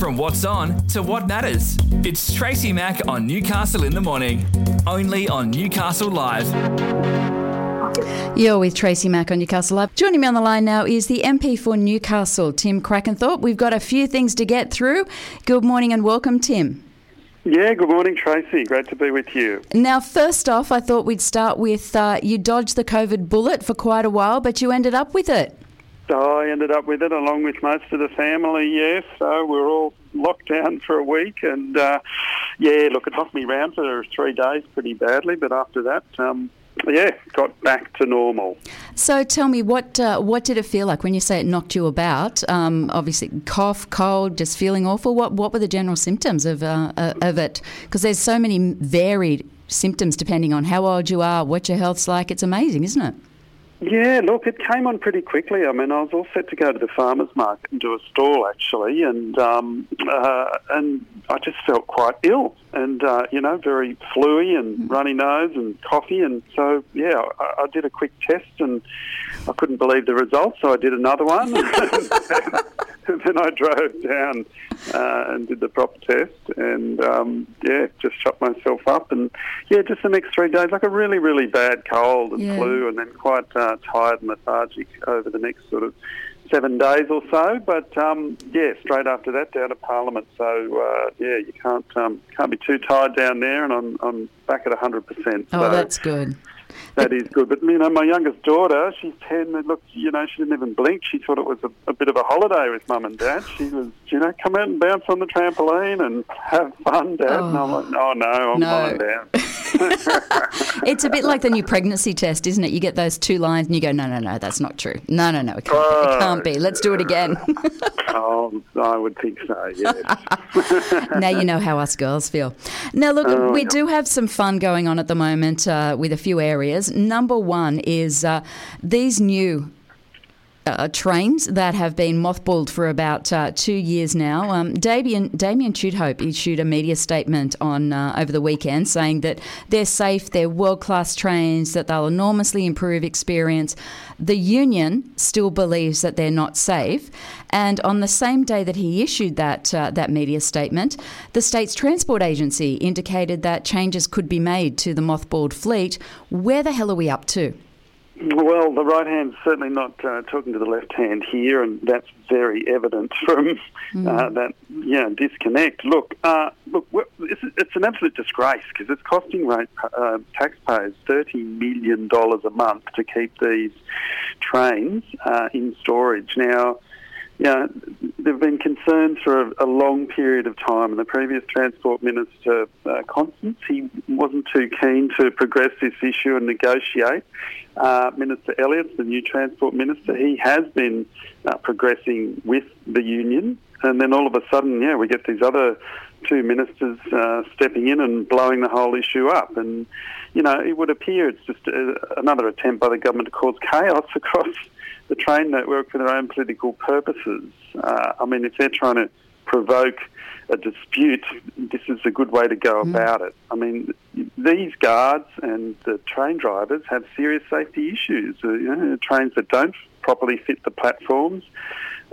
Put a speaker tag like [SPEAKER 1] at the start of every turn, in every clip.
[SPEAKER 1] From what's on to what matters. It's Tracy Mack on Newcastle in the Morning. Only on Newcastle Live.
[SPEAKER 2] You're with Tracy Mack on Newcastle Live. Joining me on the line now is the MP for Newcastle, Tim Crakanthorp. We've got a few things to get through. Good morning and welcome, Tim.
[SPEAKER 3] Yeah, good morning, Tracy. Great to be with you.
[SPEAKER 2] Now, first off, I thought we'd start with uh, you dodged the COVID bullet for quite a while, but you ended up with it.
[SPEAKER 3] I ended up with it along with most of the family, yes. So we were all locked down for a week. And uh, yeah, look, it knocked me round for three days pretty badly. But after that, um, yeah, got back to normal.
[SPEAKER 2] So tell me, what uh, what did it feel like when you say it knocked you about? Um, obviously, cough, cold, just feeling awful. What what were the general symptoms of uh, uh of it? Because there's so many varied symptoms depending on how old you are, what your health's like. It's amazing, isn't it?
[SPEAKER 3] Yeah, look, it came on pretty quickly. I mean, I was all set to go to the farmers market and do a stall actually, and um, uh, and I just felt quite ill, and uh, you know, very fluey and mm-hmm. runny nose and coffee, and so yeah, I, I did a quick test, and I couldn't believe the results, so I did another one, and then I drove down uh, and did the proper test, and um, yeah, just shot myself up, and yeah, just the next three days, like a really, really bad cold and yeah. flu, and then quite uh, tired and lethargic over the next sort of seven days or so. But um, yeah, straight after that, down to Parliament. So uh, yeah, you can't um, can't be too tired down there, and I'm I'm back at hundred percent.
[SPEAKER 2] Oh, that's good
[SPEAKER 3] that is good. But you know, my youngest daughter, she's ten. And look, you know, she didn't even blink. She thought it was a, a, bit of a holiday with mum and dad. She was, you know, come out and bounce on the trampoline and have fun, dad. Oh, and I'm like, oh no, I'm no. lying down.
[SPEAKER 2] it's a bit like the new pregnancy test, isn't it? You get those two lines and you go, no, no, no, that's not true. No, no, no, it can't, oh, be. It can't be. Let's do it again.
[SPEAKER 3] oh, I would think so, yes.
[SPEAKER 2] now you know how us girls feel. Now, look, oh, we do have some fun going on at the moment uh, with a few areas. Number one is uh, these new uh, trains that have been mothballed for about uh, two years now. Um, Damien, Damien Tudehope issued a media statement on uh, over the weekend saying that they're safe, they're world class trains, that they'll enormously improve experience. The union still believes that they're not safe, and on the same day that he issued that uh, that media statement, the state's transport agency indicated that changes could be made to the mothballed fleet. Where the hell are we up to?
[SPEAKER 3] Well, the right hand's certainly not uh, talking to the left hand here, and that's very evident from mm. uh, that yeah disconnect. Look, uh, look, it's, it's, an absolute disgrace because it's costing rate, uh, taxpayers thirty million dollars a month to keep these trains uh, in storage. Now, yeah, there have been concerns for a, a, long period of time, and the previous Transport Minister, uh, Constance, he wasn't too keen to progress this issue and negotiate. Uh, Minister Elliott, the new Transport Minister, he has been uh, progressing with the union, and then all of a sudden, yeah, we get these other two ministers uh, stepping in and blowing the whole issue up. And, you know, it would appear it's just a, another attempt by the government to cause chaos across the train network for their own political purposes. Uh, I mean, if they're trying to provoke a dispute, this is a good way to go mm. about it. I mean, these guards and the train drivers have serious safety issues. Uh, you know, trains that don't properly fit the platforms,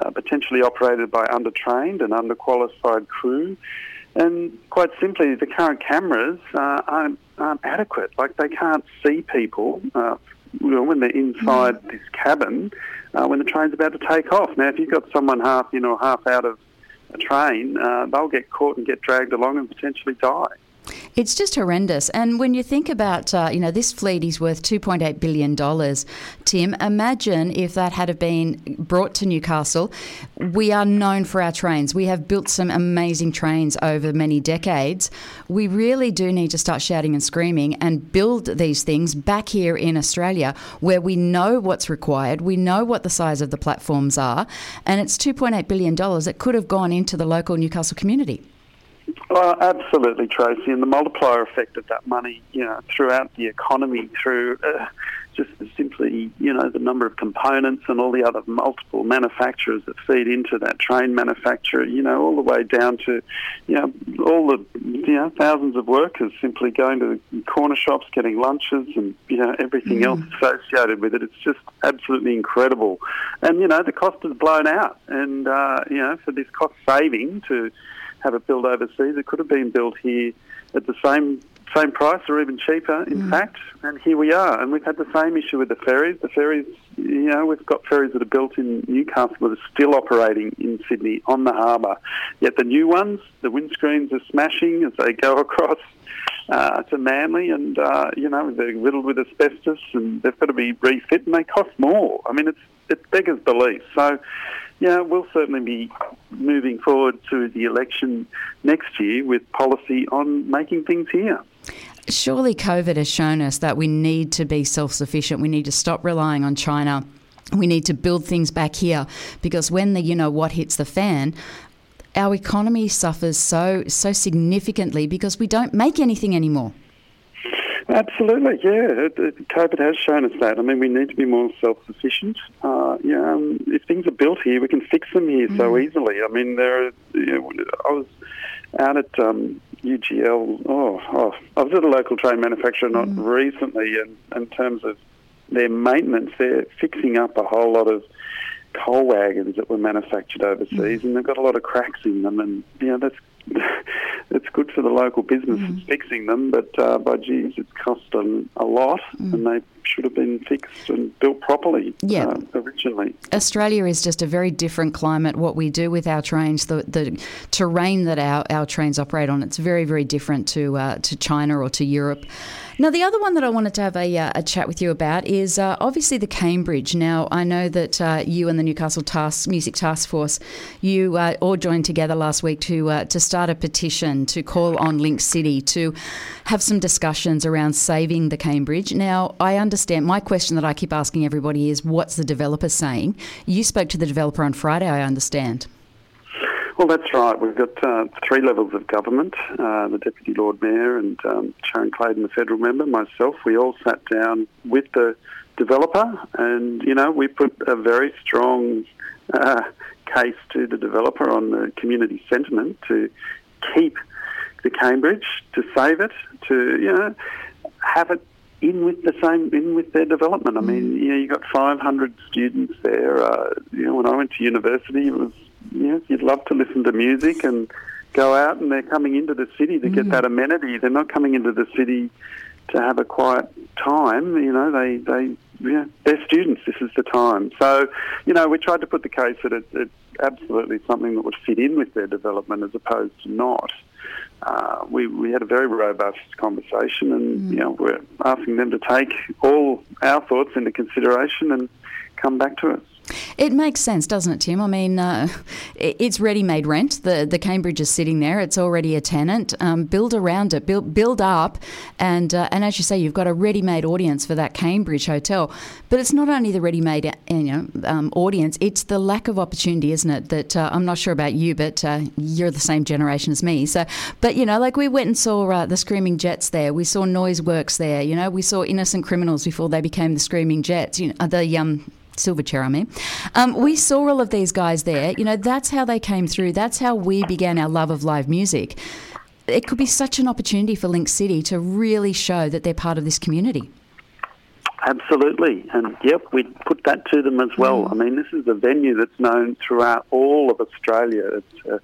[SPEAKER 3] uh, potentially operated by undertrained and underqualified crew. And quite simply, the current cameras uh, aren't, aren't, adequate. Like they can't see people uh, when they're inside mm. this cabin uh, when the train's about to take off. Now, if you've got someone half in or half out of a train, uh, they'll get caught and get dragged along and potentially die.
[SPEAKER 2] It's just horrendous. And when you think about, uh, you know, this fleet is worth $2.8 billion, Tim, imagine if that had been brought to Newcastle. We are known for our trains. We have built some amazing trains over many decades. We really do need to start shouting and screaming and build these things back here in Australia where we know what's required, we know what the size of the platforms are, and it's $2.8 billion that could have gone into the local Newcastle community.
[SPEAKER 3] Well, absolutely, Tracy, and the multiplier effect of that money, you know, throughout the economy, through uh, just simply, you know, the number of components and all the other multiple manufacturers that feed into that train manufacturer, you know, all the way down to, you know, all the, you know, thousands of workers simply going to the corner shops, getting lunches and, you know, everything mm. else associated with it. It's just absolutely incredible. And, you know, the cost is blown out. And, uh, you know, for this cost saving to have it built overseas, it could have been built here at the same same price or even cheaper, in mm. fact. And here we are. And we've had the same issue with the ferries. The ferries, you know, we've got ferries that are built in Newcastle that are still operating in Sydney on the harbour. Yet the new ones, the windscreens are smashing as they go across. Uh, to Manly, and uh, you know they're riddled with asbestos, and they've got to be refit, and they cost more. I mean, it's it beggars belief. So, yeah, we'll certainly be moving forward to the election next year with policy on making things here.
[SPEAKER 2] Surely COVID has shown us that we need to be self sufficient. We need to stop relying on China. We need to build things back here because when the you know what hits the fan, our economy suffers so so significantly because we don't make anything anymore.
[SPEAKER 3] Absolutely, yeah. COVID has shown us that. I mean, we need to be more self-sufficient. Uh, yeah, um, if things are built here, we can fix them here mm. so easily. I mean, there. Are, you know, I was out at um, UGL. Oh, oh, I was at a local train manufacturer not mm. recently, and in terms of their maintenance, they're fixing up a whole lot of coal wagons that were manufactured overseas, mm. and they've got a lot of cracks in them, and you know that's it's good for the local business mm. fixing them, but uh, by geez, it's cost them a lot, mm. and they should have been fixed and built properly yeah. Uh, originally.
[SPEAKER 2] Australia is just a very different climate. What we do with our trains, the, the terrain that our, our trains operate on, it's very, very different to uh, to China or to Europe. Now, the other one that I wanted to have a, uh, a chat with you about is uh, obviously the Cambridge. Now, I know that uh, you and the Newcastle Task, Music Task Force, you uh, all joined together last week to uh, to start a petition to call on Link City to have some discussions around saving the Cambridge. Now, I understand. My question that I keep asking everybody is, what's the developer saying? You spoke to the developer on Friday, I understand.
[SPEAKER 3] Well, that's right. We've got uh, three levels of government uh, the Deputy Lord Mayor and um, Sharon Claydon, the federal member, myself. We all sat down with the developer, and, you know, we put a very strong uh, case to the developer on the community sentiment to keep the Cambridge, to save it, to, you know, have it in with the same in with their development. I mean, mm. you know, you got 500 students there. Uh, you know, when I went to university, it was yes, you'd love to listen to music and go out, and they're coming into the city to mm. get that amenity. They're not coming into the city to have a quiet time. You know, they they yeah, they're students. This is the time. So, you know, we tried to put the case that it, it's absolutely something that would fit in with their development as opposed to not. Uh, we, we had a very robust conversation, and mm. you know we're asking them to take all our thoughts into consideration and come back to us.
[SPEAKER 2] It makes sense, doesn't it, Tim? I mean, uh, it's ready-made rent. The the Cambridge is sitting there. It's already a tenant. Um, build around it. Build build up, and uh, and as you say, you've got a ready-made audience for that Cambridge hotel. But it's not only the ready-made uh, you know um, audience. It's the lack of opportunity, isn't it? That uh, I'm not sure about you, but uh, you're the same generation as me. So, but you know, like we went and saw uh, the Screaming Jets there. We saw Noiseworks there. You know, we saw Innocent Criminals before they became the Screaming Jets. You know, the um Silverchair, I mean. Um, we saw all of these guys there. You know, that's how they came through. That's how we began our love of live music. It could be such an opportunity for Link City to really show that they're part of this community.
[SPEAKER 3] Absolutely, and yep, we put that to them as well. Mm. I mean, this is a venue that's known throughout all of Australia. It's uh,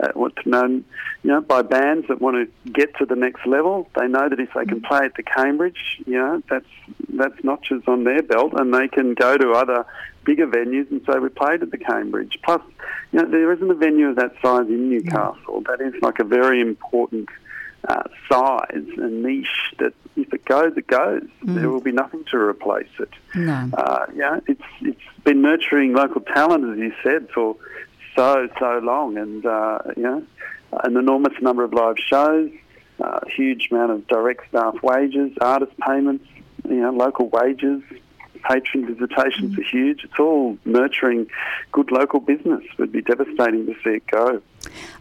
[SPEAKER 3] uh, what's known, you know, by bands that want to get to the next level. They know that if they can mm. play at the Cambridge, you know, that's that's notches on their belt, and they can go to other bigger venues and say we played at the Cambridge. Plus, you know, there isn't a venue of that size in Newcastle. That is like a very important uh, size and niche that if it goes, it goes. Mm. There will be nothing to replace it.
[SPEAKER 2] No.
[SPEAKER 3] Uh, yeah, it's it's been nurturing local talent, as you said, for so so long, and uh, you know, an enormous number of live shows, uh, huge amount of direct staff wages, artist payments, you know, local wages, patron visitations mm. are huge. It's all nurturing good local business. It would be devastating to see it go.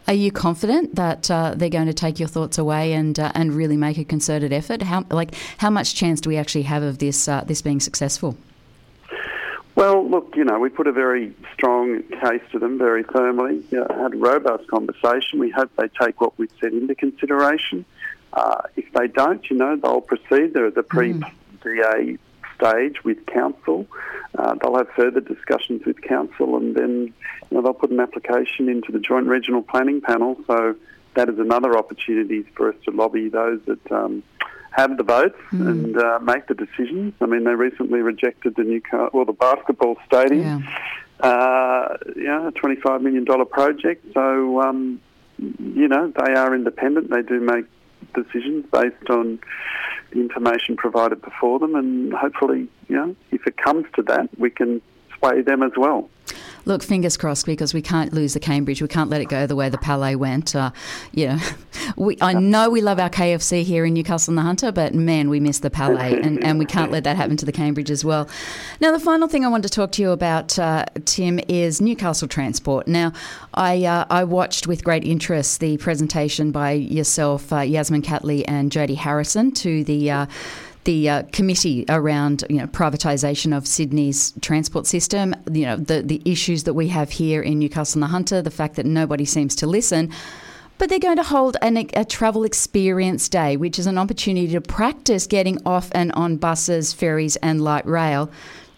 [SPEAKER 2] Are you confident that uh, they're going to take your thoughts away and uh, and really make a concerted effort? How like how much chance do we actually have of this uh, this being successful?
[SPEAKER 3] Well, look, you know, we put a very strong case to them very firmly, you know, had a robust conversation. We hope they take what we've said into consideration. Uh, if they don't, you know, they'll proceed. There is a at the pre DA stage with council. Uh, they'll have further discussions with council and then you know, they'll put an application into the Joint Regional Planning Panel. So that is another opportunity for us to lobby those that. Um, have the votes mm. and uh, make the decisions. I mean, they recently rejected the new car, well, the basketball stadium. Yeah. Uh, a twenty-five million dollar project. So, um, you know, they are independent. They do make decisions based on the information provided before them, and hopefully, you know, if it comes to that, we can sway them as well.
[SPEAKER 2] Look, fingers crossed because we can't lose the Cambridge. We can't let it go the way the Palais went. Uh, you know, we, I know we love our KFC here in Newcastle and the Hunter, but man, we miss the Palais, and, and we can't let that happen to the Cambridge as well. Now, the final thing I want to talk to you about, uh, Tim, is Newcastle Transport. Now, I uh, I watched with great interest the presentation by yourself, uh, Yasmin Catley, and Jodie Harrison to the uh, the uh, committee around you know privatisation of Sydney's transport system, you know the the issues that we have here in Newcastle and the Hunter, the fact that nobody seems to listen. But they're going to hold an, a travel experience day, which is an opportunity to practice getting off and on buses, ferries, and light rail.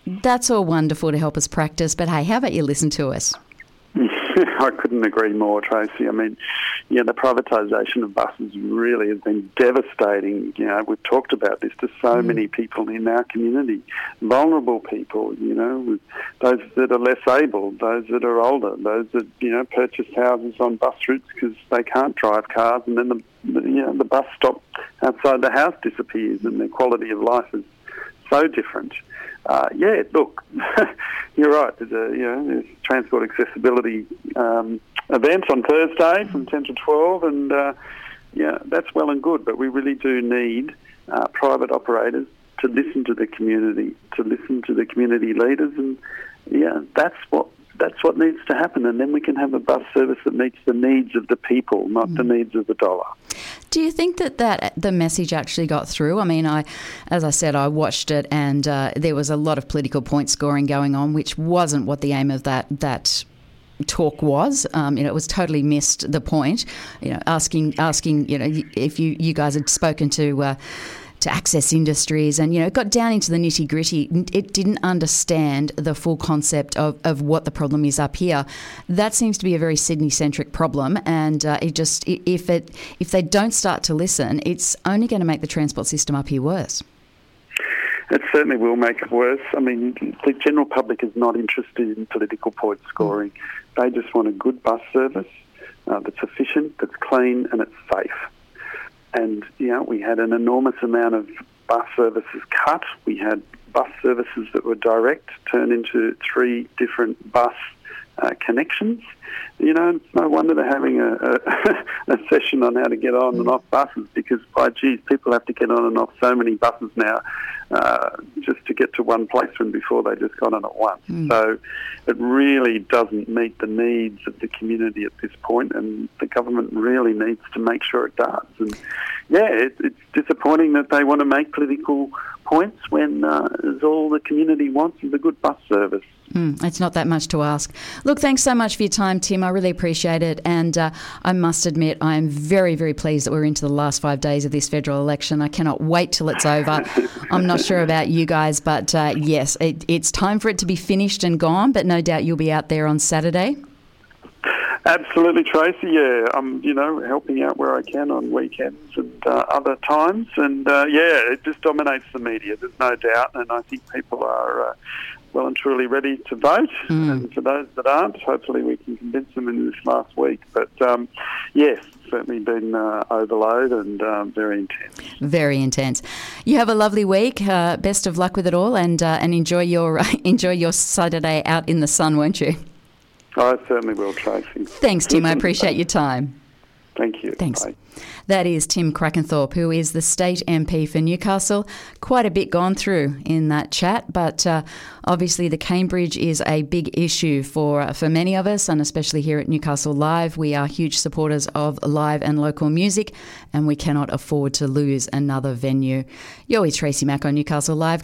[SPEAKER 2] That's all wonderful to help us practice. But hey, how about you listen to us?
[SPEAKER 3] I couldn't agree more, Tracy. I mean, yeah, the privatisation of buses really has been devastating. You know, we've talked about this to so mm. many people in our community, vulnerable people. You know, those that are less able, those that are older, those that you know purchase houses on bus routes because they can't drive cars, and then the you know the bus stop outside the house disappears, and their quality of life is so different uh, yeah, look, you're right. There's a you know there's transport accessibility um, event on Thursday from 10 to 12, and uh, yeah, that's well and good. But we really do need uh, private operators to listen to the community, to listen to the community leaders, and yeah, that's what that's what needs to happen, and then we can have a bus service that meets the needs of the people, not mm. the needs of the dollar.
[SPEAKER 2] Do you think that, that the message actually got through? I mean, I, as I said, I watched it, and uh, there was a lot of political point scoring going on, which wasn't what the aim of that that talk was. Um, you know, it was totally missed the point. You know, asking asking you know if you you guys had spoken to. Uh, to access industries and you know it got down into the nitty gritty it didn't understand the full concept of, of what the problem is up here that seems to be a very sydney centric problem and uh, it just if it if they don't start to listen it's only going to make the transport system up here worse
[SPEAKER 3] it certainly will make it worse. I mean, the general public is not interested in political point scoring. They just want a good bus service uh, that's efficient, that's clean, and it's safe we had an enormous amount of bus services cut. We had bus services that were direct turned into three different bus uh, connections. You know, it's no wonder they're having a, a, a session on how to get on and off buses because, by geez, people have to get on and off so many buses now uh, just to get to one place when before they just got on at once. Mm. So it really doesn't meet the needs of the community at this point, and the government really needs to make sure it does. And yeah, it, it's disappointing that they want to make political points when uh, all the community wants is a good bus service.
[SPEAKER 2] Mm, it's not that much to ask. Look, thanks so much for your time, Tim. I really appreciate it. And uh, I must admit, I am very, very pleased that we're into the last five days of this federal election. I cannot wait till it's over. I'm not sure about you guys, but uh, yes, it, it's time for it to be finished and gone. But no doubt you'll be out there on Saturday.
[SPEAKER 3] Absolutely, Tracy. Yeah, I'm you know helping out where I can on weekends and uh, other times, and uh, yeah, it just dominates the media. There's no doubt, and I think people are uh, well and truly ready to vote. Mm. And for those that aren't, hopefully we can convince them in this last week. But um, yes, certainly been uh, overload and um, very intense.
[SPEAKER 2] Very intense. You have a lovely week. Uh, best of luck with it all, and uh, and enjoy your enjoy your Saturday out in the sun, won't you?
[SPEAKER 3] I certainly will, Tracy.
[SPEAKER 2] Thanks, Tim. I appreciate your time.
[SPEAKER 3] Thank you.
[SPEAKER 2] Thanks.
[SPEAKER 3] Bye.
[SPEAKER 2] That is Tim Crakanthorp, who is the state MP for Newcastle. Quite a bit gone through in that chat, but uh, obviously the Cambridge is a big issue for uh, for many of us, and especially here at Newcastle Live. We are huge supporters of live and local music, and we cannot afford to lose another venue. Yo, it's Tracy Mack on Newcastle Live.